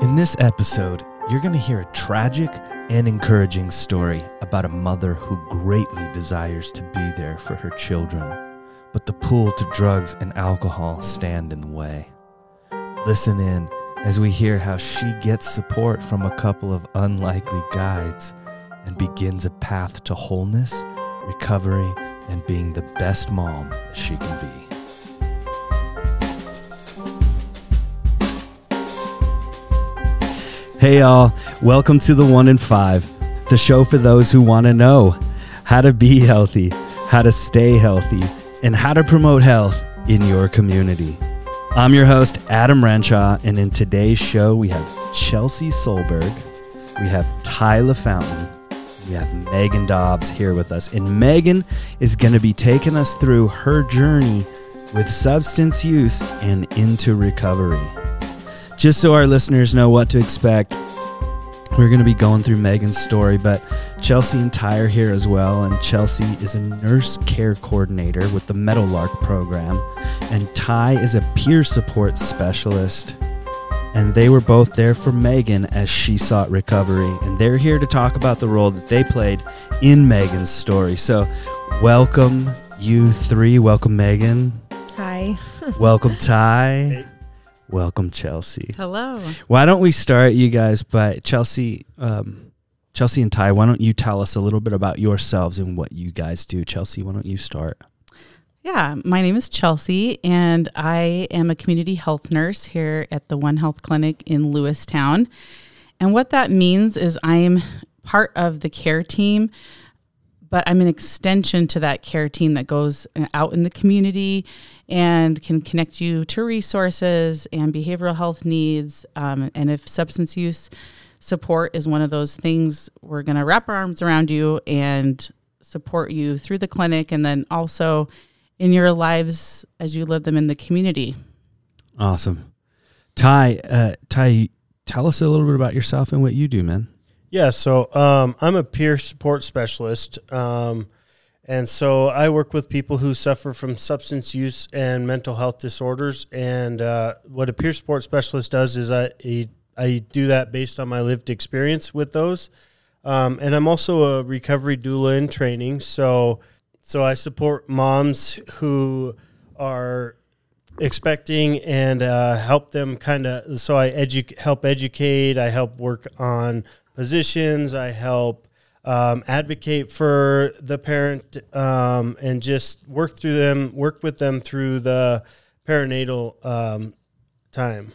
In this episode, you're going to hear a tragic and encouraging story about a mother who greatly desires to be there for her children, but the pull to drugs and alcohol stand in the way. Listen in as we hear how she gets support from a couple of unlikely guides and begins a path to wholeness, recovery, and being the best mom she can be. Hey, y'all. Welcome to the One in Five, the show for those who want to know how to be healthy, how to stay healthy, and how to promote health in your community. I'm your host, Adam Renshaw, and in today's show, we have Chelsea Solberg, we have Ty LaFountain, we have Megan Dobbs here with us. And Megan is going to be taking us through her journey with substance use and into recovery just so our listeners know what to expect, we're going to be going through Megan's story, but Chelsea and Ty are here as well. And Chelsea is a nurse care coordinator with the Meadowlark program, and Ty is a peer support specialist. And they were both there for Megan as she sought recovery. And they're here to talk about the role that they played in Megan's story. So, welcome, you three. Welcome, Megan. Hi. welcome, Ty. Welcome, Chelsea. Hello. Why don't we start, you guys, by Chelsea, um, Chelsea and Ty? Why don't you tell us a little bit about yourselves and what you guys do? Chelsea, why don't you start? Yeah, my name is Chelsea, and I am a community health nurse here at the One Health Clinic in Lewistown. And what that means is I am part of the care team but I'm an extension to that care team that goes out in the community and can connect you to resources and behavioral health needs. Um, and if substance use support is one of those things, we're going to wrap our arms around you and support you through the clinic and then also in your lives as you live them in the community. Awesome. Ty, uh, Ty, tell us a little bit about yourself and what you do, man. Yeah, so um, I'm a peer support specialist. Um, and so I work with people who suffer from substance use and mental health disorders. And uh, what a peer support specialist does is I, I do that based on my lived experience with those. Um, and I'm also a recovery doula in training. So, so I support moms who are expecting and uh, help them kind of. So I edu- help educate. I help work on positions. I help um, advocate for the parent um, and just work through them, work with them through the perinatal um, time.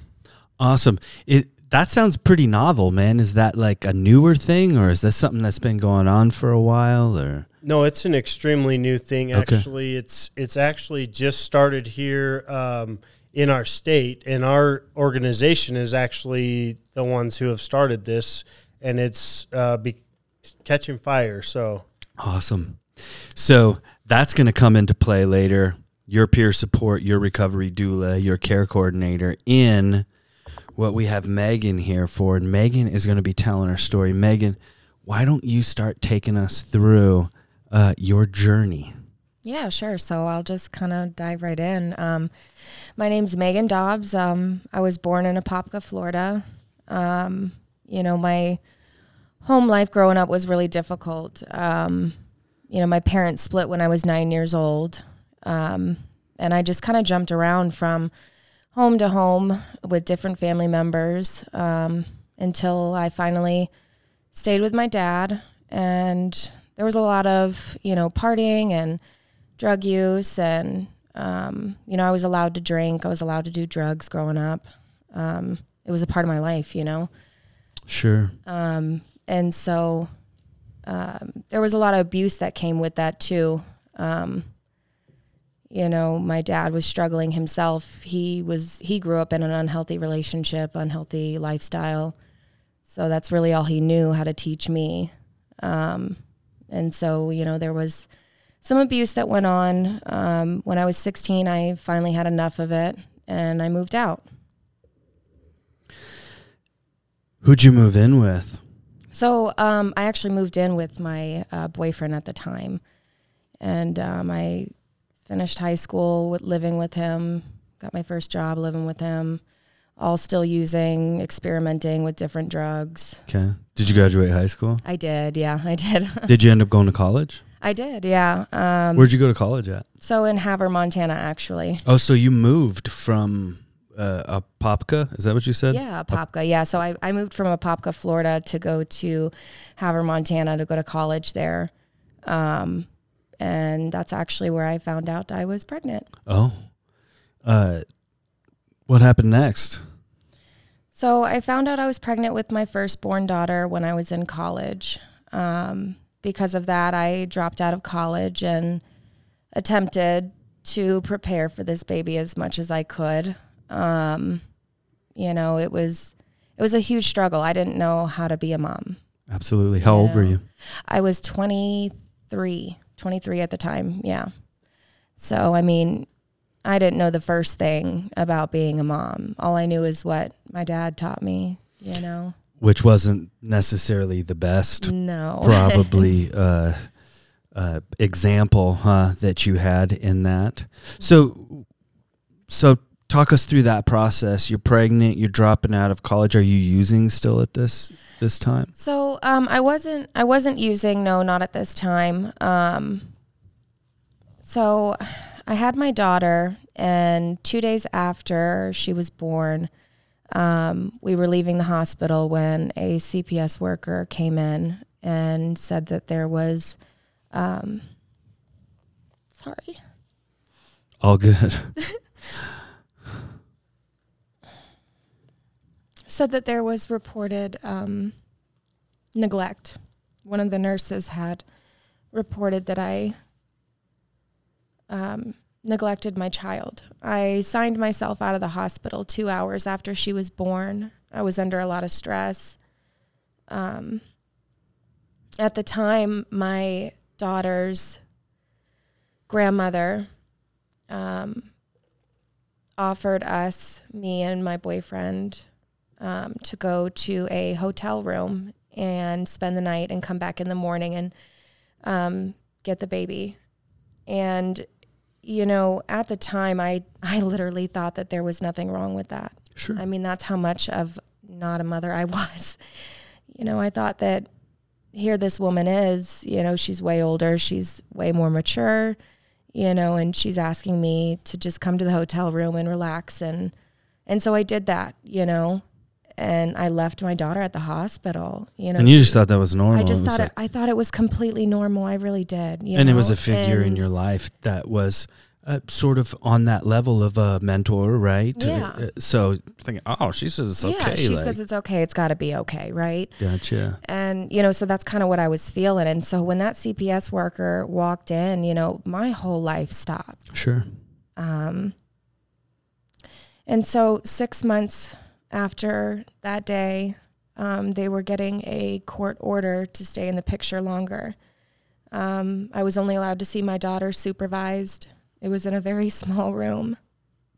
Awesome. It that sounds pretty novel, man. Is that like a newer thing, or is that something that's been going on for a while, or? No, it's an extremely new thing. Actually, okay. it's it's actually just started here um, in our state, and our organization is actually the ones who have started this and it's uh, be catching fire. So awesome. So that's going to come into play later. Your peer support, your recovery doula, your care coordinator in what we have Megan here for. And Megan is going to be telling her story. Megan, why don't you start taking us through uh, your journey? Yeah, sure. So I'll just kind of dive right in. Um, my name's Megan Dobbs. Um, I was born in Apopka, Florida. Um, you know, my home life growing up was really difficult. Um, you know, my parents split when I was nine years old. Um, and I just kind of jumped around from home to home with different family members um, until I finally stayed with my dad. And there was a lot of, you know, partying and drug use. And, um, you know, I was allowed to drink, I was allowed to do drugs growing up. Um, it was a part of my life, you know. Sure. Um, and so um, there was a lot of abuse that came with that too. Um, you know, my dad was struggling himself. He was he grew up in an unhealthy relationship, unhealthy lifestyle. So that's really all he knew how to teach me. Um, and so, you know, there was some abuse that went on. Um, when I was 16, I finally had enough of it and I moved out. Who'd you move in with? So um, I actually moved in with my uh, boyfriend at the time, and um, I finished high school with living with him. Got my first job living with him. all still using, experimenting with different drugs. Okay. Did you graduate high school? I did, yeah, I did. Did you end up going to college? I did, yeah. Um, Where'd you go to college at? so in Havre, Montana, actually. Oh, so you moved from uh, Apopka? Is that what you said? Yeah, Apopka. Yeah, so I, I moved from a Apopka, Florida, to go to Havre, Montana, to go to college there, um, and that's actually where I found out I was pregnant. Oh. Uh, what happened next? So I found out I was pregnant with my firstborn daughter when I was in college. Um, because of that, I dropped out of college and attempted to prepare for this baby as much as I could. Um, you know, it was it was a huge struggle. I didn't know how to be a mom. Absolutely. How old were you? I was 23, 23 at the time. Yeah. So, I mean, I didn't know the first thing about being a mom. All I knew is what my dad taught me, you know? Which wasn't necessarily the best, No. probably, uh, uh, example, huh, that you had in that. So, so talk us through that process. You're pregnant. You're dropping out of college. Are you using still at this this time? So um, I wasn't I wasn't using no not at this time. Um, so I had my daughter, and two days after she was born, um, we were leaving the hospital when a CPS worker came in and said that there was, um, sorry, All good. said that there was reported um, neglect. One of the nurses had reported that I um, neglected my child. I signed myself out of the hospital two hours after she was born. I was under a lot of stress. Um, at the time, my daughter's grandmother um, offered us, me and my boyfriend, um, to go to a hotel room and spend the night and come back in the morning and um, get the baby. And you know, at the time, I I literally thought that there was nothing wrong with that. Sure. I mean, that's how much of not a mother I was. You know, I thought that here this woman is, you know, she's way older, she's way more mature, you know, and she's asking me to just come to the hotel room and relax and and so I did that, you know. And I left my daughter at the hospital, you know. and you just thought that was normal. I just It thought like- it, I thought it was completely normal. I really did. You and it was a figure in your life that was uh, sort of on that level of a mentor, right? Yeah. Uh, so thinking, oh, she says it's okay. Yeah, she like, says it's okay. It's got to be okay, right? gotcha. And you know, so that's kind of what I was feeling. And so when that CPS worker walked in, you know, my whole life stopped. Sure. Um, and so six months after that day, um, they were getting a court order to stay in the picture longer. Um, I was only allowed to see my daughter supervised. It was in a very small room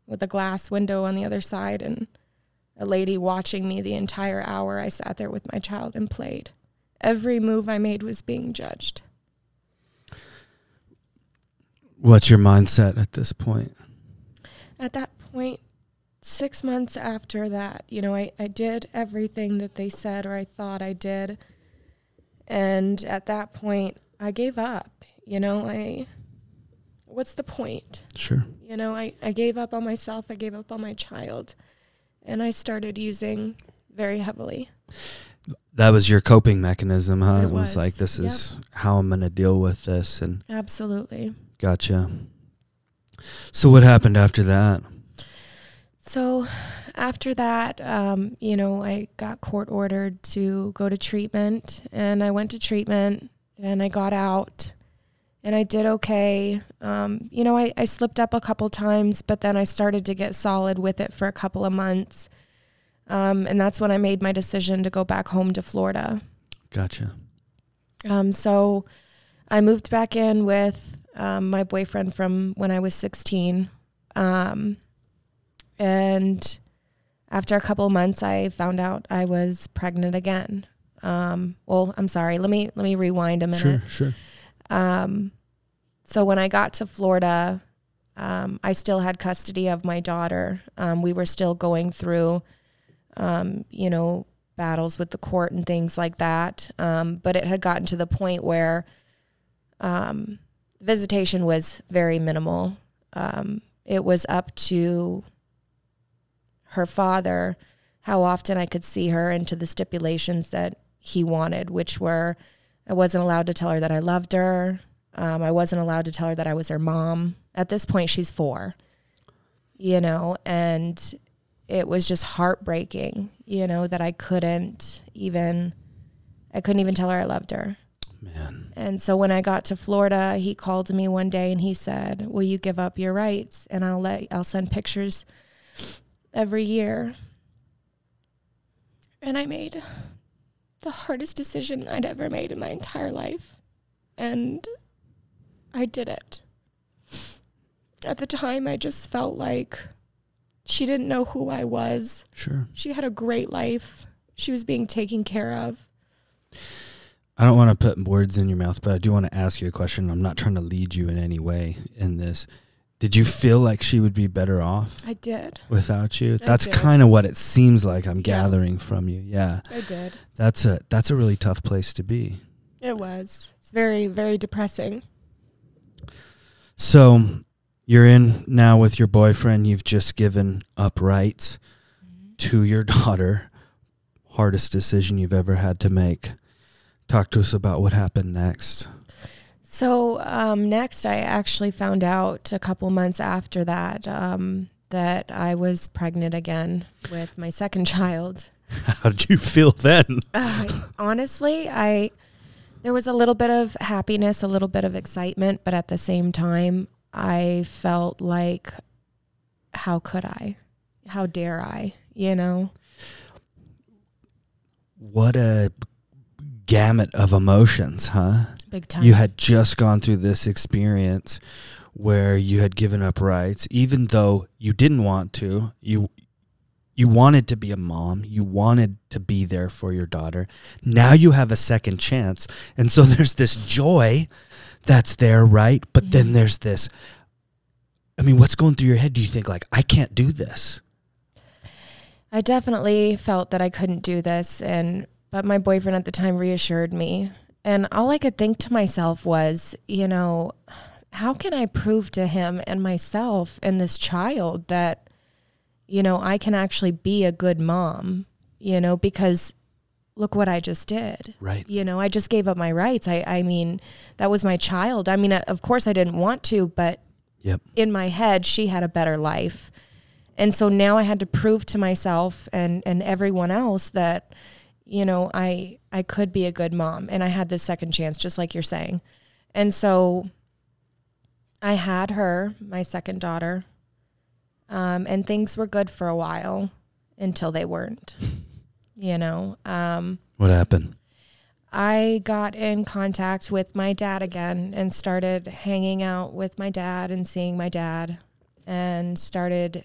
with a glass window on the other side and a lady watching me the entire hour I sat there with my child and played. Every move I made was being judged. What's your mindset at this point? at that point, six months after that, you know, I, I did everything that they said or I thought I did. And at that point, I gave up. You know, I, what's the point? Sure. You know, I, I gave up on myself, I gave up on my child, and I started using very heavily. That was your coping mechanism, huh? It It, was. was. like, this Yep. is how I'm going to deal with this. And Absolutely. gotcha. So, what happened after that? So after that, um, you know, I got court ordered to go to treatment and I went to treatment and I got out and I did okay. Um, you know, I, I slipped up a couple times, but then I started to get solid with it for a couple of months. Um, and that's when I made my decision to go back home to Florida. Gotcha. Um, so I moved back in with um, my boyfriend from when I was 16. Um, and after a couple of months, I found out I was pregnant again. Um, well, I'm sorry. Let me let me rewind a minute. Sure, sure. Um, so when I got to Florida, um, I still had custody of my daughter. Um, we were still going through, um, you know, battles with the court and things like that. Um, but it had gotten to the point where um, visitation was very minimal. Um, it was up to her father how often I could see her and to the stipulations that he wanted, which were I wasn't allowed to tell her that I loved her. Um, I wasn't allowed to tell her that I was her mom. At this point, she's four, you know, and it was just heartbreaking, you know, that I couldn't even, I couldn't even tell her I loved her. Man. And so when I got to Florida, he called me one day and he said, "Will you give up your rights and I'll let I'll send pictures every year." And I made the hardest decision I'd ever made in my entire life. And I did it. At the time, I just felt like she didn't know who I was. Sure. She had a great life. She was being taken care of. I don't want to put words in your mouth, but I do want to ask you a question. I'm not trying to lead you in any way in this. Did you feel like she would be better off I did. without you? That's kind of what it seems like I'm Yeah. gathering from you. Yeah. I did. That's a that's a really tough place to be. It was. It's very, very depressing. So you're in now with your boyfriend. You've just given up rights mm-hmm. to your daughter. Hardest decision you've ever had to make. Talk to us about what happened next. So um, next, I actually found out a couple months after that um, that I was pregnant again with my second child. How did you feel then? Uh, honestly, I there was a little bit of happiness, a little bit of excitement, but at the same time, I felt like, how could I? How dare I? You know? What a gamut of emotions, huh? Big time. You had just gone through this experience where you had given up rights, even though you didn't want to. You you wanted to be a mom. You wanted to be there for your daughter. Now you have a second chance, and so there's this joy that's there, right? But then there's this. I mean, what's going through your head? Do you think like I can't do this? I definitely felt that I couldn't do this and but my boyfriend at the time reassured me. And all I could think to myself was, you know, how can I prove to him and myself and this child that you know, I can actually be a good mom, you know, because look what I just did. Right. You know, I just gave up my rights. I I mean, that was my child. I mean, uh, of course I didn't want to, but Yep. in my head she had a better life and so now i had to prove to myself and and everyone else that you know i i could be a good mom and i had this second chance just like you're saying and so i had her my second daughter um, and things were good for a while until they weren't you know um, What happened? I got in contact with my dad again and started hanging out with my dad and seeing my dad and started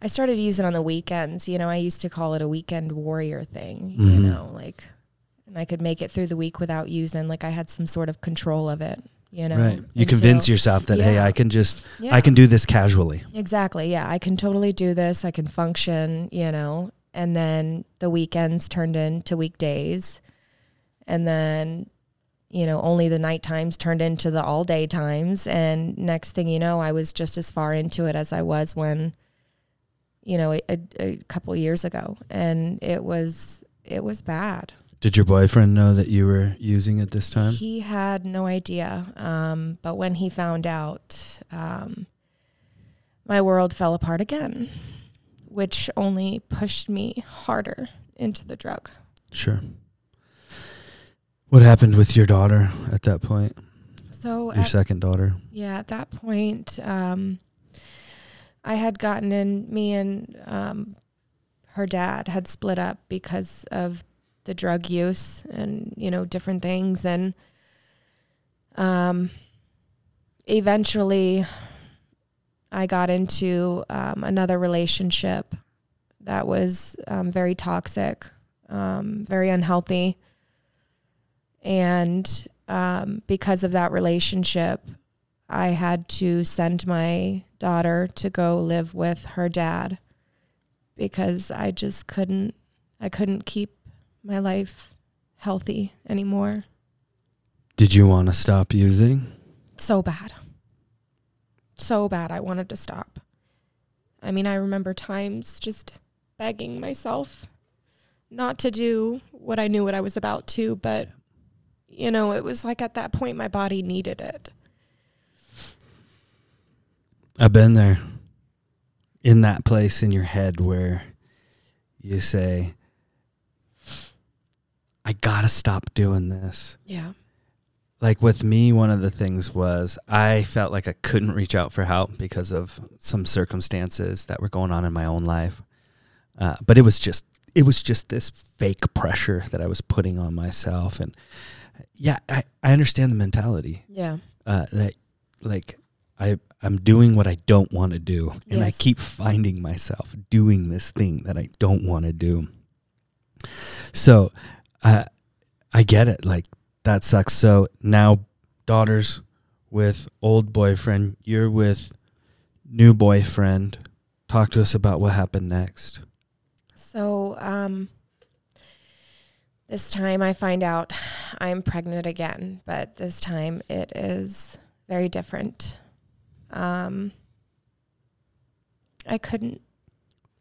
I started using it on the weekends. You know, I used to call it a weekend warrior thing, you Mhm. know, like and I could make it through the week without using like I had some sort of control of it, you know. right. You convince yourself that hey, I can just Yeah. I can do this casually. Exactly. Yeah, I can totally do this. I can function, you know. And then the weekends turned into weekdays. And then, you know, only the night times turned into the all day times. And next thing you know, I was just as far into it as I was when, you know, a, a couple years ago. And it was, it was bad. Did your boyfriend know that you were using at this time? He had no idea. Um, but when he found out, um, my world fell apart again, which only pushed me harder into the drug. Sure. What happened with your daughter at that point? So, Your at, second daughter? yeah, at that point, um, I had gotten in, me and um, her dad had split up because of the drug use and, you know, different things. And um, eventually, I got into um, another relationship that was um, very toxic, um, very unhealthy. And um, because of that relationship, I had to send my daughter to go live with her dad because I just couldn't I couldn't keep my life healthy anymore. Did you want to stop using? So bad. So bad I wanted to stop. I mean, I remember times just begging myself not to do what I knew what I was about to, but you know, it was like at that point my body needed it. I've been there in that place in your head where you say, I gotta stop doing this. Yeah. Like with me, one of the things was I felt like I couldn't reach out for help because of some circumstances that were going on in my own life. Uh, but it was just it was just this fake pressure that I was putting on myself, and yeah, I, I understand the mentality Yeah. uh, that like I I'm doing what I don't want to do, and I keep finding myself doing this thing that I don't want to do. So, uh, I get it. Like that sucks. So now, daughters with old boyfriend, you're with new boyfriend. Talk to us about what happened next. So, um, this time I find out I'm pregnant again, but this time it is very different. Um, I couldn't,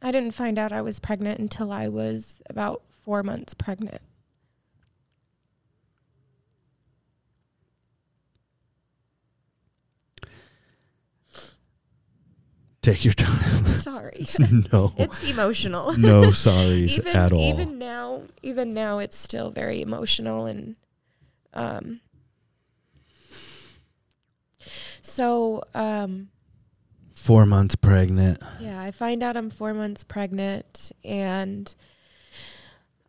I didn't find out I was pregnant until I was about four months pregnant. Take your time. Sorry. no, it's emotional. no sorries even, at all. Even now, even now, it's still very emotional and, um. So, um, Four months pregnant. yeah, I find out I'm four months pregnant, and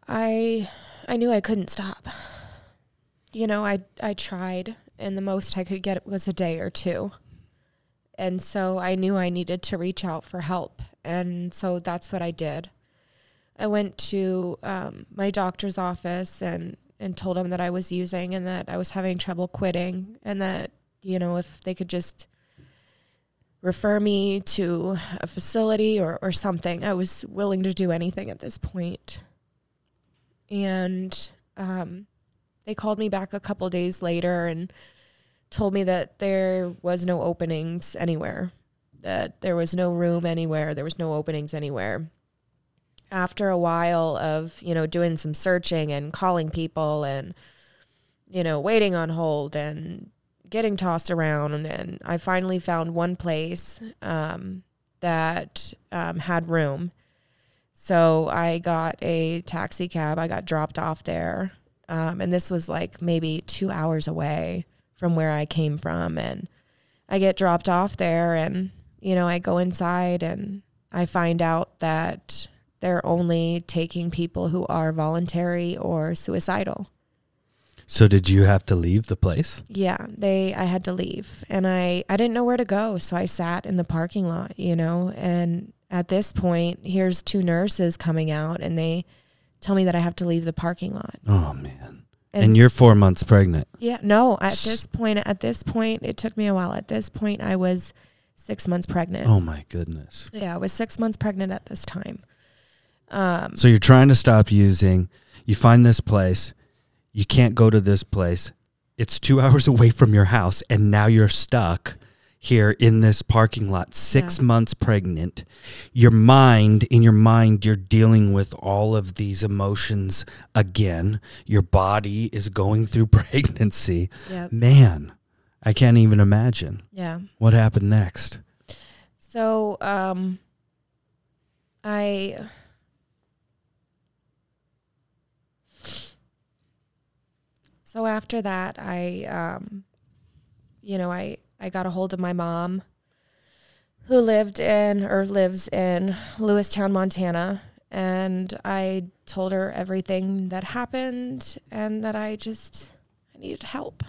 I, I knew I couldn't stop. You know, I I tried, and the most I could get was a day or two. And so I knew I needed to reach out for help. And so that's what I did. I went to um, my doctor's office and, and told him that I was using and that I was having trouble quitting and that, you know, if they could just refer me to a facility or, or something, I was willing to do anything at this point. And um, they called me back a couple days later and told me that there was no openings anywhere, that there was no room anywhere, there was no openings anywhere. After a while of, you know, doing some searching and calling people and, you know, waiting on hold and getting tossed around, and, I finally found one place um, that um, had room. So I got a taxi cab. I got dropped off there. Um, and this was like maybe two hours away from where I came from. And I get dropped off there, and, you know, I go inside and I find out that they're only taking people who are voluntary or suicidal. So did you have to leave the place? Yeah, they I had to leave and I I didn't know where to go, so I sat in the parking lot, you know, and at this point, here's two nurses coming out and they tell me that I have to leave the parking lot. Oh man. And, you're four months pregnant. Yeah, no, at this point at this point it took me a while. At this point I was 6 months pregnant. Oh my goodness. Yeah, I was 6 months pregnant at this time. Um So you're trying to stop using. You find this place. You can't go to this place. It's two hours away from your house, and now you're stuck here in this parking lot, six Yeah. months pregnant. Your mind, in your mind, you're dealing with all of these emotions again. Your body is going through pregnancy. yeah. Man, I can't even imagine. Yeah. What happened next? So, um, I so after that, I, um, you know, I I got a hold of my mom, who lived in or lives in Lewistown, Montana, and I told her everything that happened and that I just I needed help.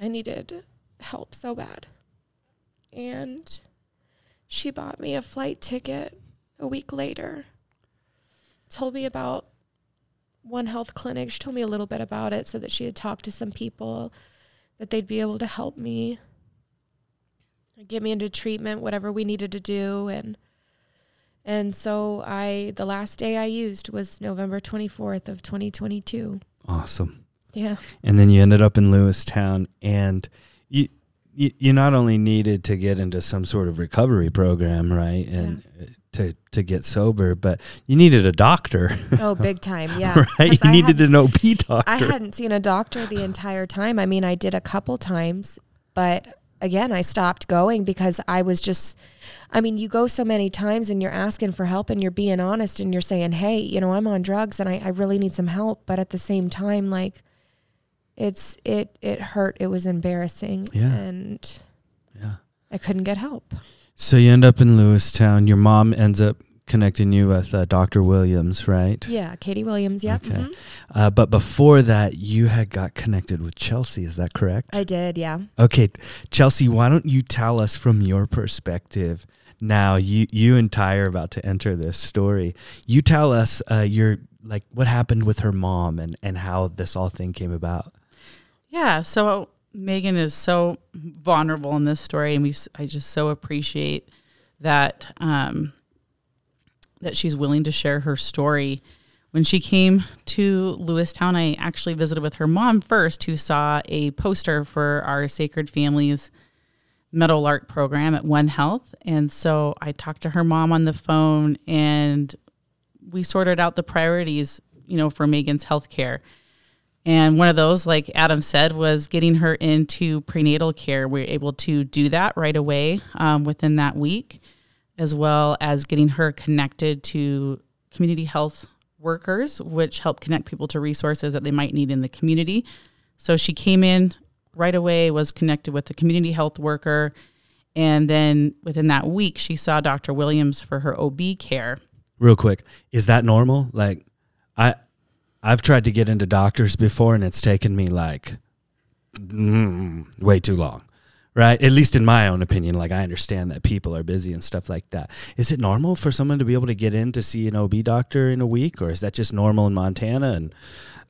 I needed help so bad and she bought me a flight ticket a week later. Told me about One Health Clinic. She told me a little bit about it so that she had talked to some people that they'd be able to help me get me into treatment, whatever we needed to do. And, and so I, the last day I used was November 24th of 2022. Awesome. Yeah. And then you ended up in Lewistown and you, you, you not only needed to get into some sort of recovery program, right? And uh, to, to get sober, but you needed a doctor. Oh, big time. Yeah. right, You I needed an OB doctor. I hadn't seen a doctor the entire time. I mean, I did a couple times, but again, I stopped going because I was just, I mean, you go so many times and you're asking for help and you're being honest and you're saying, hey, you know, I'm on drugs and I, I really need some help. But at the same time, like, it's, it, it hurt. It was embarrassing. Yeah. And yeah. I couldn't get help. So you end up in Lewistown. Your mom ends up connecting you with uh, Dr. Williams, right? Yeah. Katie Williams. Yep. Okay. mhm. Uh, but before that, you had got connected with Chelsea. Is that correct? I did. Yeah. Okay, Chelsea, why don't you tell us from your perspective? Now, you you and Ty are about to enter this story. You tell us uh, your like what happened with her mom and and how this all thing came about. Yeah. So Megan is so vulnerable in this story, and we I just so appreciate that um, that she's willing to share her story. When she came to Lewistown, I actually visited with her mom first, who saw a poster for our Sacred Families Meadowlark program at One Health, and so I talked to her mom on the phone, and we sorted out the priorities, you know, for Megan's health care. And one of those, like Adam said, was getting her into prenatal care. We were able to do that right away um, within that week, as well as getting her connected to community health workers, which help connect people to resources that they might need in the community. So she came in right away, was connected with the community health worker. And then within that week, she saw Dr. Williams for her OB care. Real quick, is that normal? Like, I I've tried to get into doctors before, and it's taken me like mm, way too long. Right, at least in my own opinion. Like I understand that people are busy and stuff like that. Is it normal for someone to be able to get in to see an OB doctor in a week, or is that just normal in Montana? And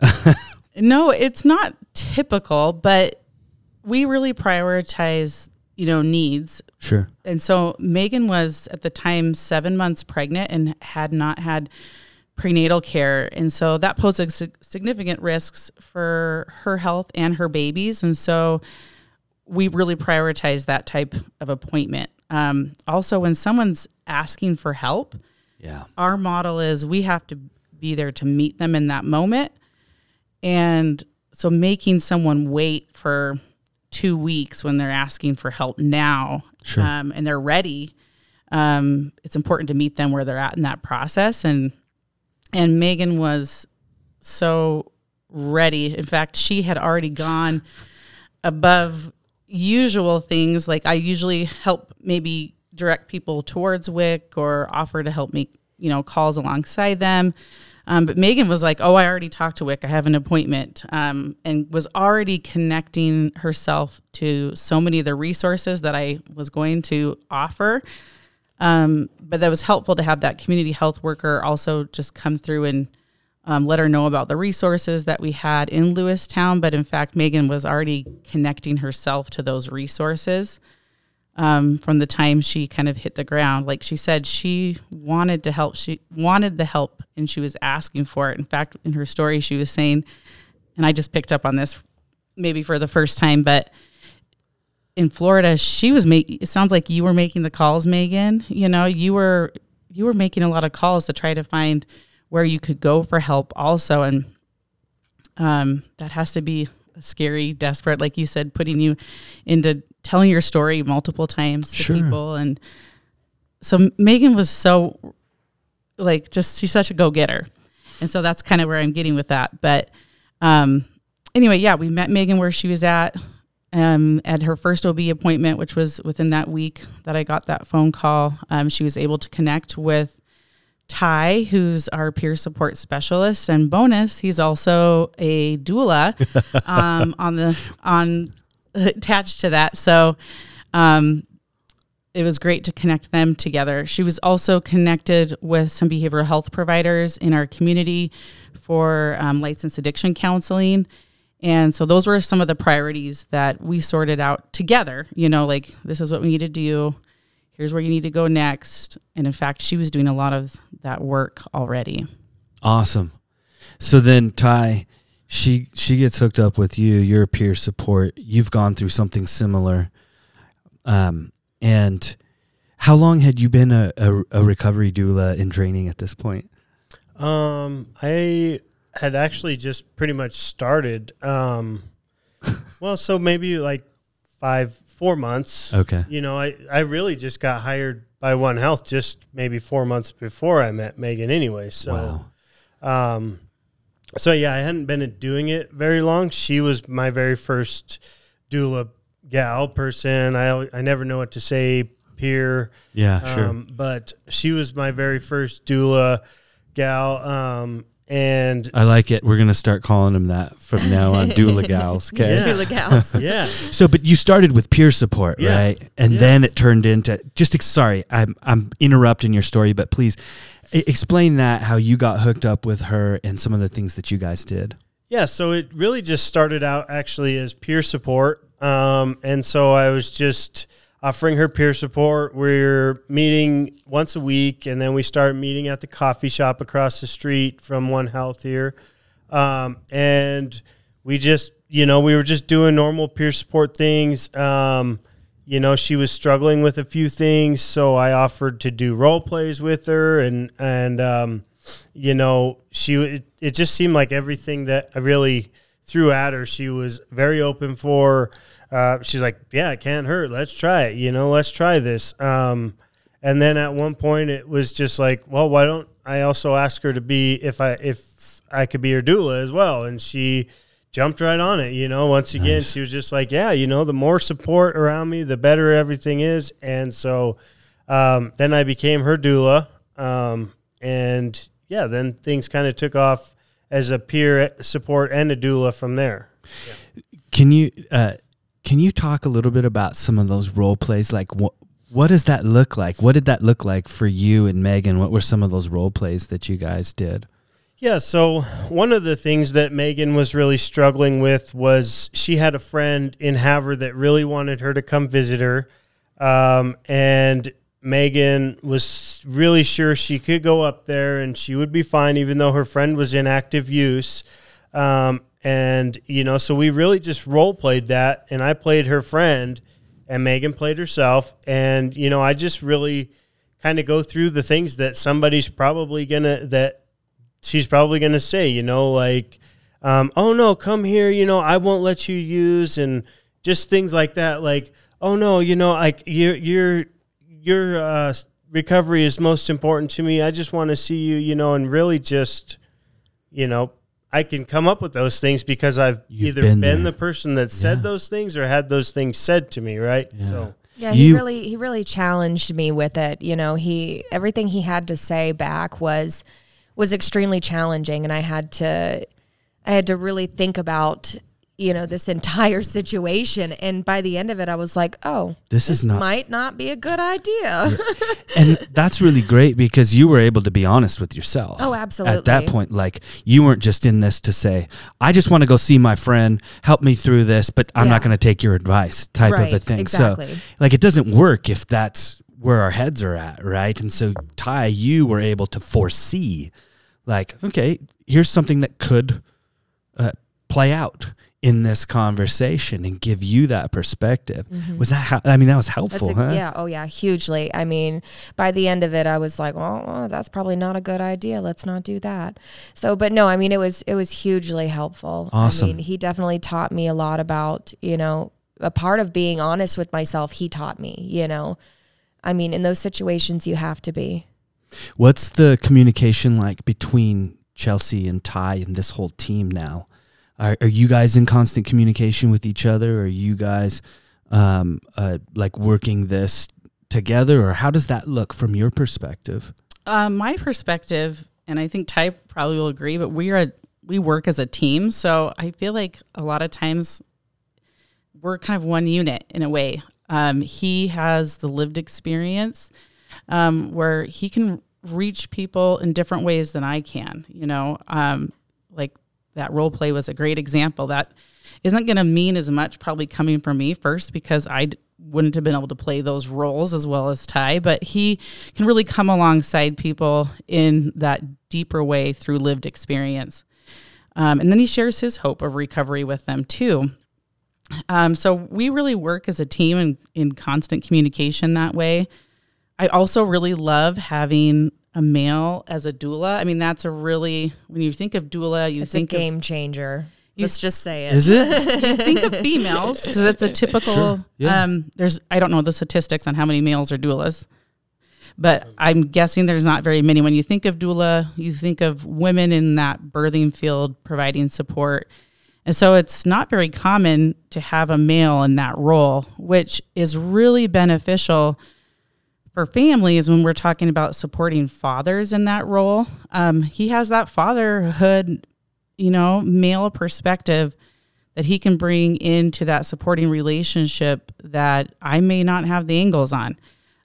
No, it's not typical, but we really prioritize, you know, needs. sure, And so Megan was at the time seven months pregnant and had not had prenatal care. And so that poses significant risks for her health and her babies. And so we really prioritize that type of appointment. Um, also, when someone's asking for help, yeah, our model is we have to be there to meet them in that moment. And so making someone wait for two weeks when they're asking for help now Sure. um, and they're ready, um, it's important to meet them where they're at in that process. And and Megan was so ready. In fact, she had already gone above usual things. Like I usually help maybe direct people towards WIC or offer to help make, you know, calls alongside them. Um, but Megan was like, "Oh, I already talked to WIC. I have an appointment," um, and was already connecting herself to so many of the resources that I was going to offer. Um, but that was helpful to have that community health worker also just come through and um, let her know about the resources that we had in Lewistown. But in fact, Megan was already connecting herself to those resources um, from the time she kind of hit the ground. Like she said, she wanted to help. She wanted the help and she was asking for it. In fact, in her story, she was saying, and I just picked up on this maybe for the first time, but in Florida, she was making. It sounds like you were making the calls, Megan. You know, you were you were making a lot of calls to try to find where you could go for help, also, and um, that has to be scary, desperate, like you said, putting you into telling your story multiple times to Sure. people, and so Megan was so like just she's such a go getter, and so that's kind of where I'm getting with that, but. Um, anyway, yeah, we met Megan where she was at um, at her first OB appointment, which was within that week that I got that phone call. Um, she was able to connect with Ty, who's our peer support specialist, and bonus, he's also a doula um, on the on attached to that. So um, it was great to connect them together. She was also connected with some behavioral health providers in our community for um, licensed addiction counseling. And so those were some of the priorities that we sorted out together. You know, like this is what we need to do. Here's where you need to go next. And in fact, she was doing a lot of that work already. Awesome. So then Ty, she she gets hooked up with you. You're peer support. You've gone through something similar. Um, and how long had you been a, a, a recovery doula in training at this point? Um, I had actually just pretty much started. Um, well, so maybe like five, four months. Okay. You know, I, I really just got hired by One Health just maybe four months before I met Megan anyway. So, wow. um, so yeah, I hadn't been doing it very long. She was my very first doula gal person. I, I never know what to say, peer. Yeah, sure. Um, but she was my very first doula gal. Um, and I like it. We're gonna start calling them that from now on, doula gals. Okay. Yeah. Doula gals. yeah, So, but you started with peer support, Yeah. right? And Yeah. then it turned into just. Sorry, I'm I'm interrupting your story, but please explain that how you got hooked up with her and some of the things that you guys did. yeah. So it really just started out actually as peer support. Um, and so I was just offering her peer support. We're meeting once a week, and then we start meeting at the coffee shop across the street from One Health here. Um, and we just, you know, we were just doing normal peer support things. Um, you know, she was struggling with a few things, so I offered to do role plays with her, and and um, you know, she it, it just seemed like everything that I really threw at her, she was very open for. Uh, she's like, yeah, it can't hurt. Let's try it. You know, let's try this. Um, and then at one point, it was just like, well, why don't I also ask her to be if I if I could be her doula as well? And she jumped right on it. You know, once again, Nice. she was just like, yeah, you know, the more support around me, the better everything is. And so um, then I became her doula. Um, and yeah, then things kind of took off as a peer support and a doula from there. Can you uh, can you talk a little bit about some of those role plays? Like what what does that look like? What did that look like for you and Megan? What were some of those role plays that you guys did? Yeah, so one of the things that Megan was really struggling with was she had a friend in Havre that really wanted her to come visit her. Um, and Megan was really sure she could go up there and she would be fine, even though her friend was in active use. Um, and, you know, so we really just role played that. And I played her friend and Megan played herself. And, you know, I just really kind of go through the things that somebody's probably going to, that she's probably going to say, you know, like, um, oh no, come here, you know, I won't let you use, and just things like that. Like, oh no, you know, like your your your uh, recovery is most important to me. I just want to see you, you know, and really just, you know, I can come up with those things because I've You've either been been, the person that said Yeah. those things or had those things said to me, right? Yeah. So. Yeah, he You- really he really challenged me with it. You know, he everything he had to say back was was extremely challenging and I had to I had to really think about, you know, this entire situation and by the end of it I was like, "Oh, This is not might not be a good idea." and that's really great because you were able to be honest with yourself. Oh, absolutely. At that point, like you weren't just in this to say, "I just want to go see my friend, help me through this," but I'm not going to take your advice, type of a thing. exactly. So, like, it doesn't work if that's where our heads are at, right? And so, Ty, you were able to foresee, like, okay, here's something that could uh, play out in this conversation and give you that perspective. Was that how? I mean, that was Mm-hmm. Helpful, a, huh? yeah, oh yeah, hugely. I mean, by the end of it, I was like, well, well, that's probably not a good idea. Let's not do that. So, but no, I mean, it was it was hugely helpful. Awesome. I mean, he definitely taught me a lot about you know a part of being honest with myself. He taught me, you know, I mean, in those situations, you have to be. What's the communication like between Chelsea and Ty and this whole team now? Are, are you guys in constant communication with each other? Are you guys um, uh, like working this together, or how does that look from your perspective? Um, my perspective, and I think Ty probably will agree, but we are a, we work as a team, so I feel like a lot of times we're kind of one unit in a way. Um, he has the lived experience um, where he can reach people in different ways than I can. You know, um, like that role play was a great example. That isn't going to mean as much probably coming from me first because I wouldn't have been able to play those roles as well as Ty, but he can really come alongside people in that deeper way through lived experience. Um, and then he shares his hope of recovery with them too. Um, so we really work as a team and in constant communication that way. I also really love having a male as a doula. I mean, that's a really when you think of doula, you It's a think game changer. Let's just say it. Is it? of think of females because that's a typical. Sure, yeah. Um, there's I don't know the statistics on how many males are doulas, but I'm guessing there's not very many. When you think of doula, you think of women in that birthing field providing support. And so it's not very common to have a male in that role, which is really beneficial for families when we're talking about supporting fathers in that role. Um, he has that fatherhood, you know, male perspective that he can bring into that supporting relationship that I may not have the angles on.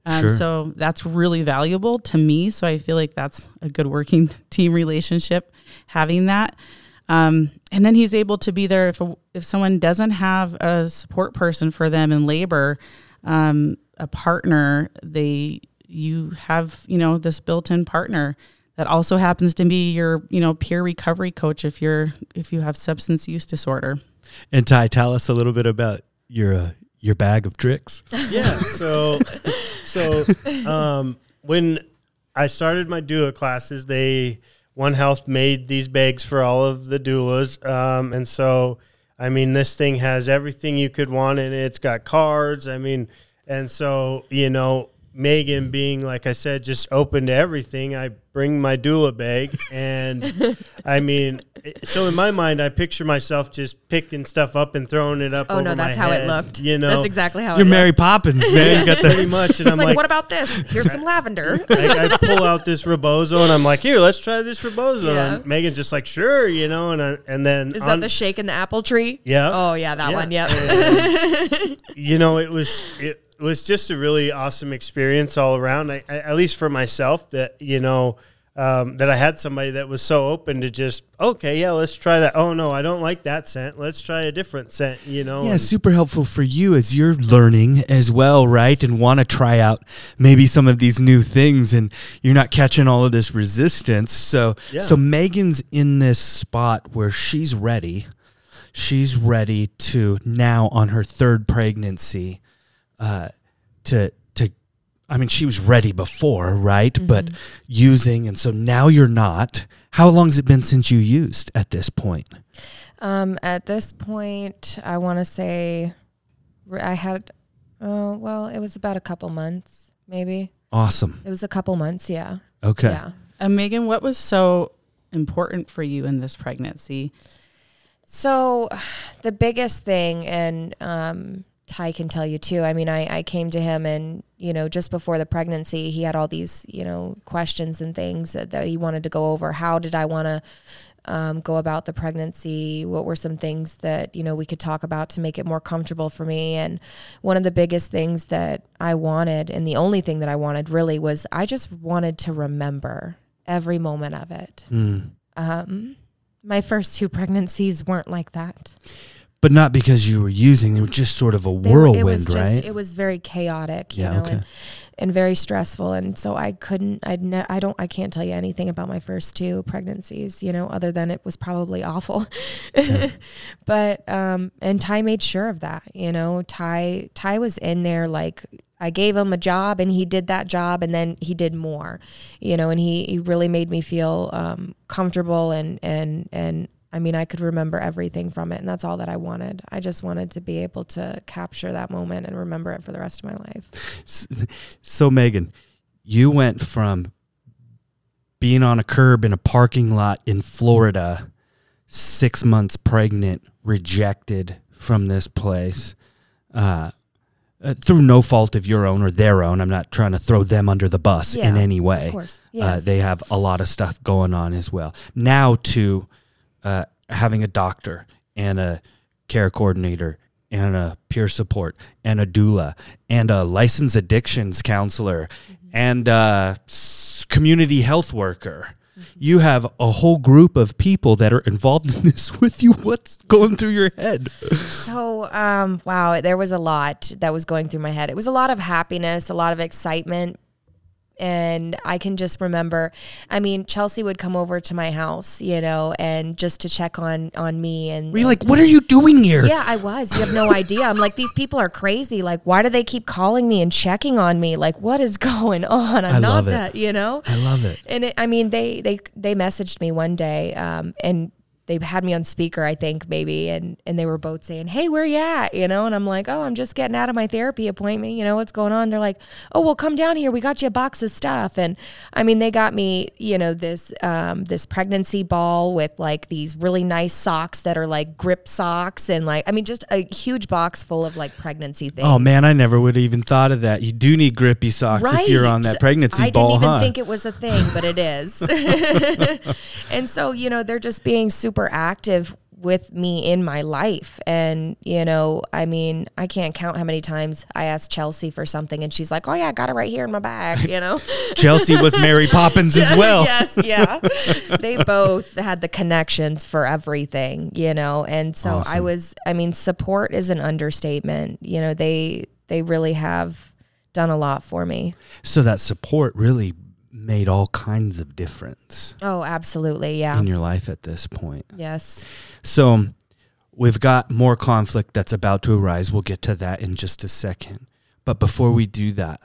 Um, Sure. So that's really valuable to me. So I feel like that's a good working team relationship, having that. Um, and then he's able to be there if a, if someone doesn't have a support person for them in labor, um, a partner. They you have you know this built-in partner that also happens to be your you know peer recovery coach if you're if you have substance use disorder. And Ty, tell us a little bit about your uh, your bag of tricks. yeah so so um when i started my doula classes they one health made these bags for all of the doulas um and so i mean this thing has everything you could want in it. It's got cards. I mean and so you know megan being like i said just open to everything i bring my doula bag and i mean so in my mind i picture myself just picking stuff up and throwing it up Oh over no, my that's how it looked. you know that's exactly how it. You're it Mary looked. Poppins, man. You got pretty the much and It's i'm like, like what about this? Here's some lavender. I, I pull out this rebozo and I'm like, here, let's try this rebozo. Yeah. And Megan's just like, sure, you know, and I, and then Is on- that the shake in the apple tree? Yeah. Oh yeah, that Yeah. one. Yep. you know, it was it was just a really awesome experience all around. I, I, at least for myself, that you know. Um, that I had somebody that was so open to just okay, yeah, let's try that. Oh no, I don't like that scent. Let's try a different scent. You know, Yeah, and- super helpful for you as you're learning as well, right? And want to try out maybe some of these new things and you're not catching all of this resistance. So Yeah. so Megan's in this spot where she's ready. She's ready to now on her third pregnancy uh to to I mean she was ready before, right? But using and so now you're not. How long has it been since you used at this point? Um, at this point, I want to say I had, uh, well, it was about a couple months, maybe. Awesome. It was a couple months, yeah. Okay. Yeah. Uh, Megan, what was so important for you in this pregnancy? So, the biggest thing, and um, Ty can tell you too. I mean, I, I came to him, and you know, just before the pregnancy, he had all these you know questions and things that, that he wanted to go over. How did I want to um, go about the pregnancy? What were some things that you know we could talk about to make it more comfortable for me? And one of the biggest things that I wanted, and the only thing that I wanted really was I just wanted to remember every moment of it. Mm. Um, my first two pregnancies weren't like that. But not because you were using; it was just sort of a were- whirlwind, it was just, right? It was very chaotic, you Yeah, know, okay. and, and very stressful. And so I couldn't, I, ne- I don't, I can't tell you anything about my first two pregnancies, you know, other than it was probably awful. but, um, and Ty made sure of that, you know, Ty, Ty was in there like, I gave him a job and he did that job and then he did more, you know, and he, he really made me feel, um, comfortable and, and, and, I mean, I could remember everything from it, and that's all that I wanted. I just wanted to be able to capture that moment and remember it for the rest of my life. S- so, Megan, you went from being on a curb in a parking lot in Florida, six months pregnant, rejected from this place. Uh, uh, through no fault of your own or their own. I'm not trying to throw them under the bus in any way. Of course, Uh, they have a lot of stuff going on as well. Now to uh, having a doctor and a care coordinator and a peer support and a doula and a licensed addictions counselor Mm-hmm. and a community health worker. You have a whole group of people that are involved in this with you. What's going through your head? So, um, wow, there was a lot that was going through my head. It was a lot of happiness, a lot of excitement, and I can just remember. I mean, Chelsea would come over to my house, you know, and just to check on on me. And Were you like, what are you doing here? yeah, I was. You have no idea. I'm like, these people are crazy. Like, why do they keep calling me and checking on me? Like, what is going on? I'm I not love it. you know. I love it. And it, I mean, they they they messaged me one day, um, and they had me on speaker, I think maybe, and and they were both saying, "Hey, where you at?" You know, and I'm like, "Oh, I'm just getting out of my therapy appointment. You know, what's going on?" They're like, "Oh, well, come down here. We got you a box of stuff." And I mean, they got me, you know, this um, this pregnancy ball with like these really nice socks that are like grip socks, and like, I mean, just a huge box full of like pregnancy things. Oh man, I never would have even thought of that. You do need grippy socks if you're on that pregnancy I ball, I didn't even huh? think it was a thing, but it is. and so, you know, they're just being super active with me in my life. And, you know, I mean, I can't count how many times I asked Chelsea for something and she's like, oh, yeah, I got it right here in my bag, you know? Chelsea was Mary Poppins as well. yes, yeah. they both had the connections for everything, you know. And so I was I mean, support is an understatement. You know, they they really have done a lot for me. So that support really made all kinds of difference Oh, absolutely. Yeah. in your life at this point. Yes. So we've got more conflict that's about to arise. We'll get to that in just a second. But before we do that,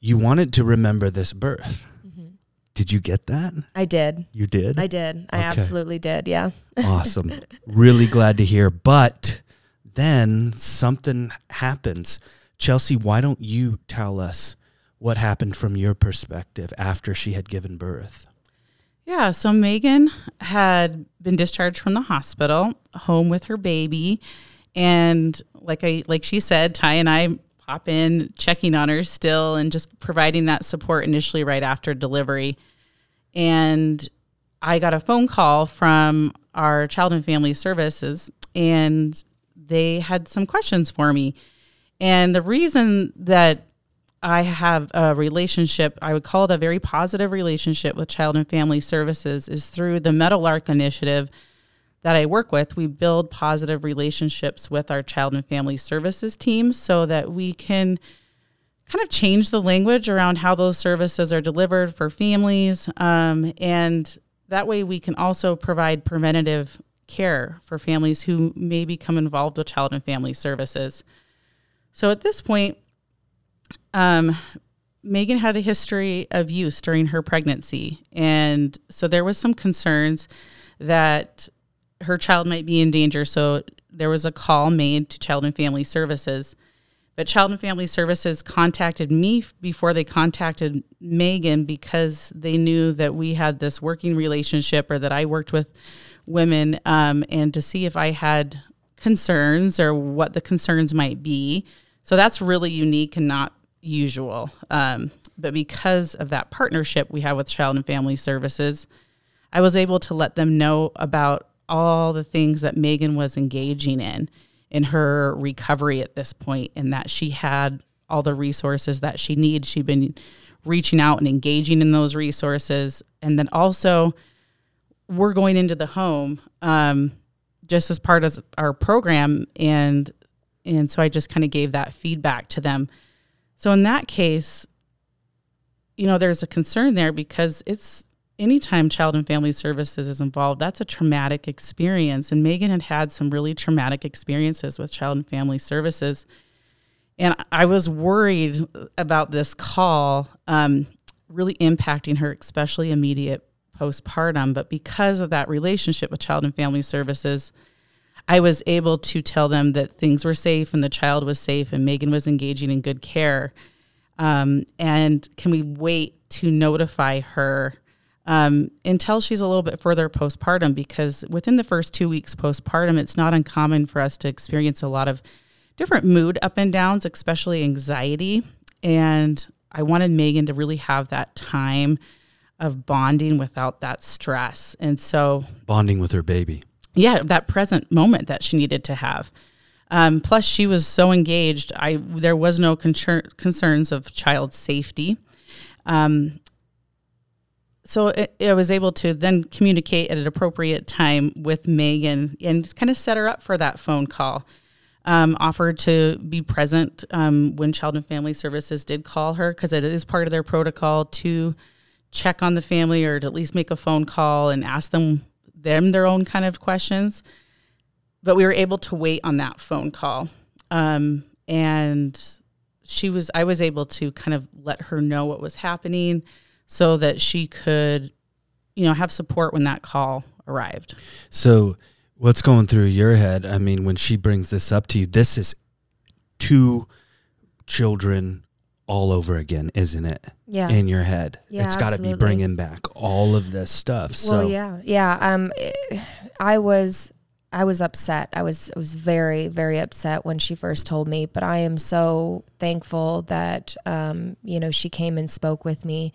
you wanted to remember this birth. Mm-hmm. Did you get that? I did. You did? I did. I Okay. absolutely did. Yeah. awesome. Really glad to hear. But then something happens. Chelsea, why don't you tell us what happened from your perspective after she had given birth? Yeah, so Megan had been discharged from the hospital, home with her baby, and like I like she said, Ty and I pop in checking on her still and just providing that support initially right after delivery. And I got a phone call from our child and family services and they had some questions for me. And the reason that I have a relationship, I would call it a very positive relationship with Child and Family Services, is through the Meadowlark Initiative that I work with. We build positive relationships with our Child and Family Services team so that we can kind of change the language around how those services are delivered for families. Um, and that way we can also provide preventative care for families who may become involved with Child and Family Services. So at this point, um, Megan had a history of use during her pregnancy. And so there was some concerns that her child might be in danger. So there was a call made to Child and Family Services. But Child and Family Services contacted me before they contacted Megan because they knew that we had this working relationship or that I worked with women um, and to see if I had concerns or what the concerns might be. So that's really unique and not usual. Um, but because of that partnership we have with Child and Family Services, I was able to let them know about all the things that Megan was engaging in in her recovery at this point and that she had all the resources that she needs. She'd been reaching out and engaging in those resources. And then also, we're going into the home um, just as part of our program. And, and so I just kind of gave that feedback to them. So in that case, you know, there's a concern there because it's anytime child and family services is involved, that's a traumatic experience. And Megan had had some really traumatic experiences with child and family services. And I was worried about this call um, really impacting her, especially immediate postpartum. But because of that relationship with child and family services, I was able to tell them that things were safe and the child was safe and Megan was engaging in good care. Um, and can we wait to notify her um, until she's a little bit further postpartum? Because within the first two weeks postpartum, it's not uncommon for us to experience a lot of different mood up and downs, especially anxiety. And I wanted Megan to really have that time of bonding without that stress. And so Bonding with her baby. Yeah, that present moment that she needed to have. Um, plus, she was so engaged. I there was no concern, concerns of child safety. Um, so I was able to then communicate at an appropriate time with Megan and kind of set her up for that phone call. Um, offered to be present um, when Child and Family Services did call her because it is part of their protocol to check on the family or to at least make a phone call and ask them them their own kind of questions. But we were able to wait on that phone call, um, and she was I was able to kind of let her know what was happening so that she could, you know, have support when that call arrived. So, what's going through your head? I mean, when she brings this up to you, this is two children all over again, isn't it? Yeah. In your head, Yeah, it's got to be bringing back all of this stuff. So, yeah, yeah. Um, I was, I was upset. I was, I was very, very upset when she first told me. But I am so thankful that, um, you know, she came and spoke with me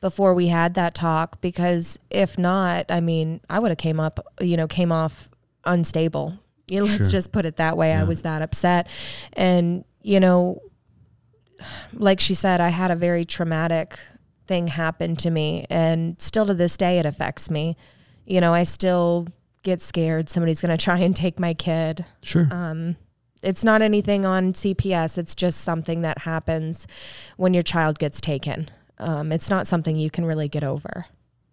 before we had that talk. Because if not, I mean, I would have came up, you know, came off unstable. You know, let's just put it that way. I was that upset, and you know, like she said, I had a very traumatic thing happen to me, and still to this day, it affects me. You know, I still get scared somebody's going to try and take my kid. sure. Um, it's not anything on CPS. It's just something that happens when your child gets taken. Um, it's not something you can really get over.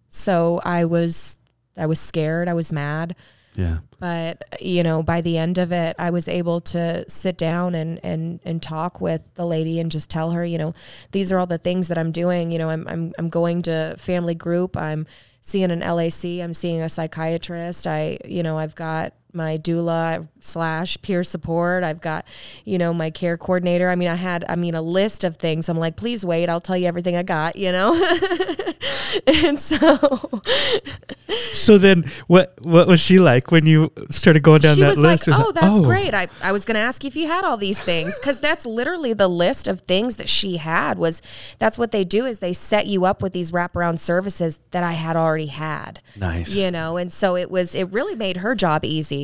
So I was, I was scared. I was mad yeah. but you know by the end of it i was able to sit down and and and talk with the lady and just tell her you know these are all the things that i'm doing. You know i'm i'm, I'm going to family group. I'm seeing an lac i'm seeing a psychiatrist. I you know i've got my doula slash peer support i've got you know my care coordinator i mean i had i mean a list of things i'm like please wait i'll tell you everything i got you know and so So then, what what was she like when you started going down she that was list? like, It was "Oh, that's oh. great. I, I was going to ask you if you had all these things because that's literally the list of things that she had. Was that's what they do is they set you up with these wraparound services that I had already had. Nice. you know, and so it was. It really made her job easy.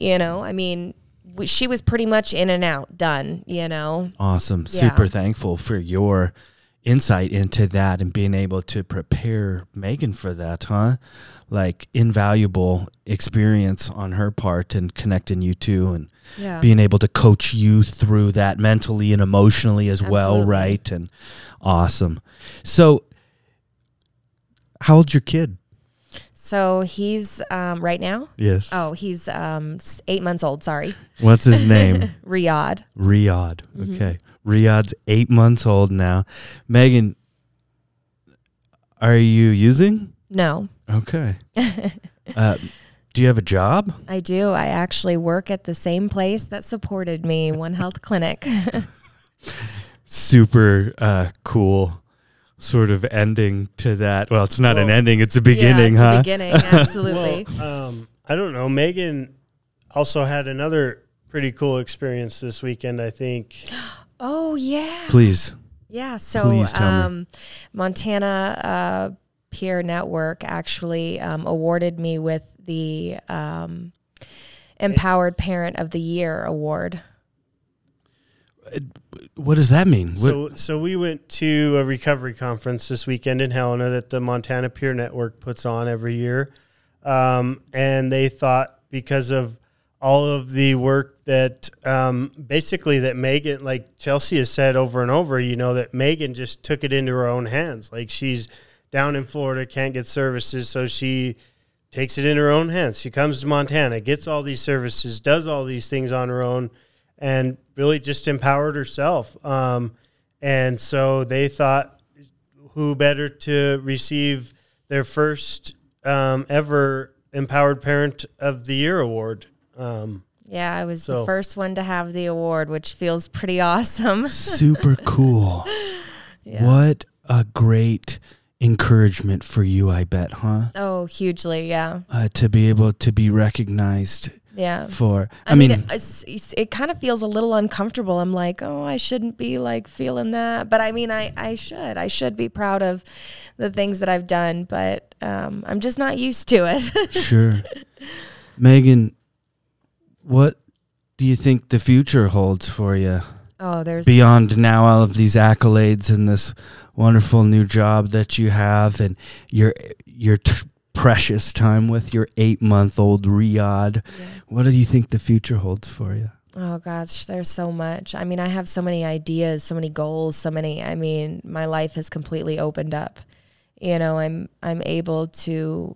You know, I mean, she was pretty much in and out, done. You know, Awesome. Yeah. Super thankful for your insight into that and being able to prepare Megan for that, huh? Like invaluable experience on her part and connecting you two and yeah. being able to coach you through that mentally and emotionally as well, right? And awesome. So how old's your kid? So he's um, right now. Yes. Oh, he's um, eight months old. Sorry, What's his name? Riyadh. Riyadh. Mm-hmm. Okay. Riyadh's eight months old now. Megan, are you using? No, Okay. uh, do you have a job? I do. I actually work at the same place that supported me, One Health Clinic. Super uh, cool sort of ending to that. Well, it's not an ending, it's a beginning, yeah, it's huh? a beginning, absolutely. Well, um, I don't know. Megan also had another pretty cool experience this weekend. I think. oh yeah, Please. yeah. So Please tell me. um, Montana uh, Peer Network actually um, awarded me with the um, Empowered Parent of the Year award. What does that mean? What- So, so we went to a recovery conference this weekend in Helena that the Montana Peer Network puts on every year, um, and they thought because of all of the work that um, basically that Megan, like Chelsea has said over and over, you know, that Megan just took it into her own hands. Like she's down in Florida, can't get services, so she takes it in her own hands. She comes to Montana, gets all these services, does all these things on her own, and really just empowered herself. Um, and so they thought, who better to receive their first um, ever Empowered Parent of the Year award? Um, Yeah, I was So- the first one to have the award, which feels pretty awesome. Super cool. Yeah. What a great encouragement for you, I bet, huh? Oh, hugely, yeah, Uh, to be able to be recognized yeah. for, I, I, mean, mean, it, it's- it's- it kind of feels a little uncomfortable. I'm like, oh, I shouldn't be like feeling that, but I mean, I I should. I should be proud of the things that I've done, but um, I'm just not used to it. sure. Megan, what do you think the future holds for you? Oh, there's beyond now all of these accolades and this wonderful new job that you have and your your t- precious time with your eight month old Riyadh. yeah. What do you think the future holds for you? Oh gosh, there's so much. I mean, I have so many ideas, so many goals, so many. I mean, my life has completely opened up. You know, I'm I'm able to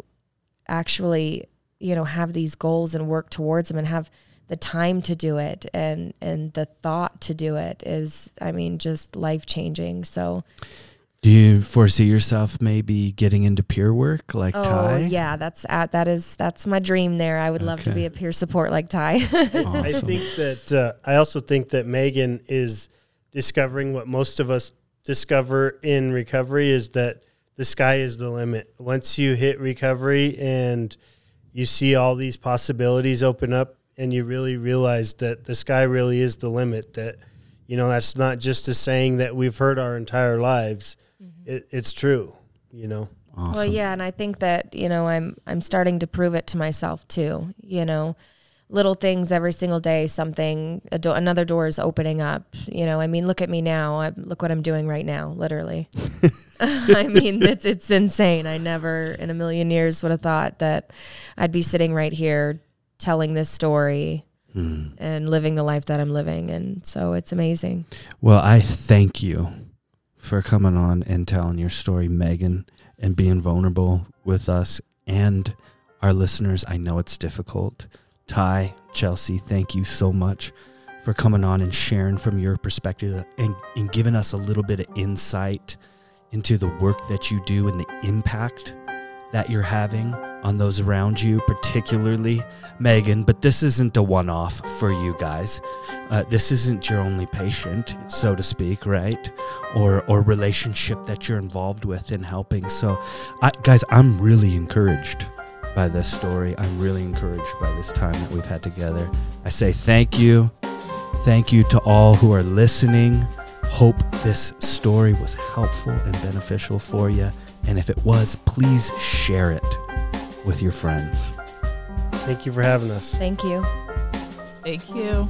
actually, you know, have these goals and work towards them and have the time to do it and and the thought to do it is I mean, just life-changing. So, Do you foresee yourself maybe getting into peer work like oh Ty? yeah, that's at, that is that's my dream there. I would love to be a peer support like Ty. I think that uh, I also think that Megan is discovering what most of us discover in recovery is that the sky is the limit. Once you hit recovery and you see all these possibilities open up and you really realize that the sky really is the limit that you know that's not just a saying that we've heard our entire lives. It, it's true, you know. Awesome. Well, yeah, and I think that you know I'm I'm starting to prove it to myself too. You know, little things every single day, something a do- another door is opening up. You know, I mean, look at me now. I, look what I'm doing right now, literally. I mean, it's it's insane. I never in a million years would have thought that I'd be sitting right here telling this story Hmm. and living the life that I'm living, and so it's amazing. Well, I thank you for coming on and telling your story, Megan, and being vulnerable with us and our listeners. I know it's difficult. Ty, Chelsea, thank you so much for coming on and sharing from your perspective and, and giving us a little bit of insight into the work that you do and the impact that you're having on those around you, particularly Megan. But this isn't a one off for you guys uh, this isn't your only patient, so to speak, right? Or or relationship that you're involved with in helping. So, I, guys, I'm really encouraged by this story. I'm really encouraged by this time that we've had together. I say thank you, thank you to all who are listening. Hope this story was helpful and beneficial for you. And if it was, please share it with your friends. Thank you for having us. Thank you. Thank you.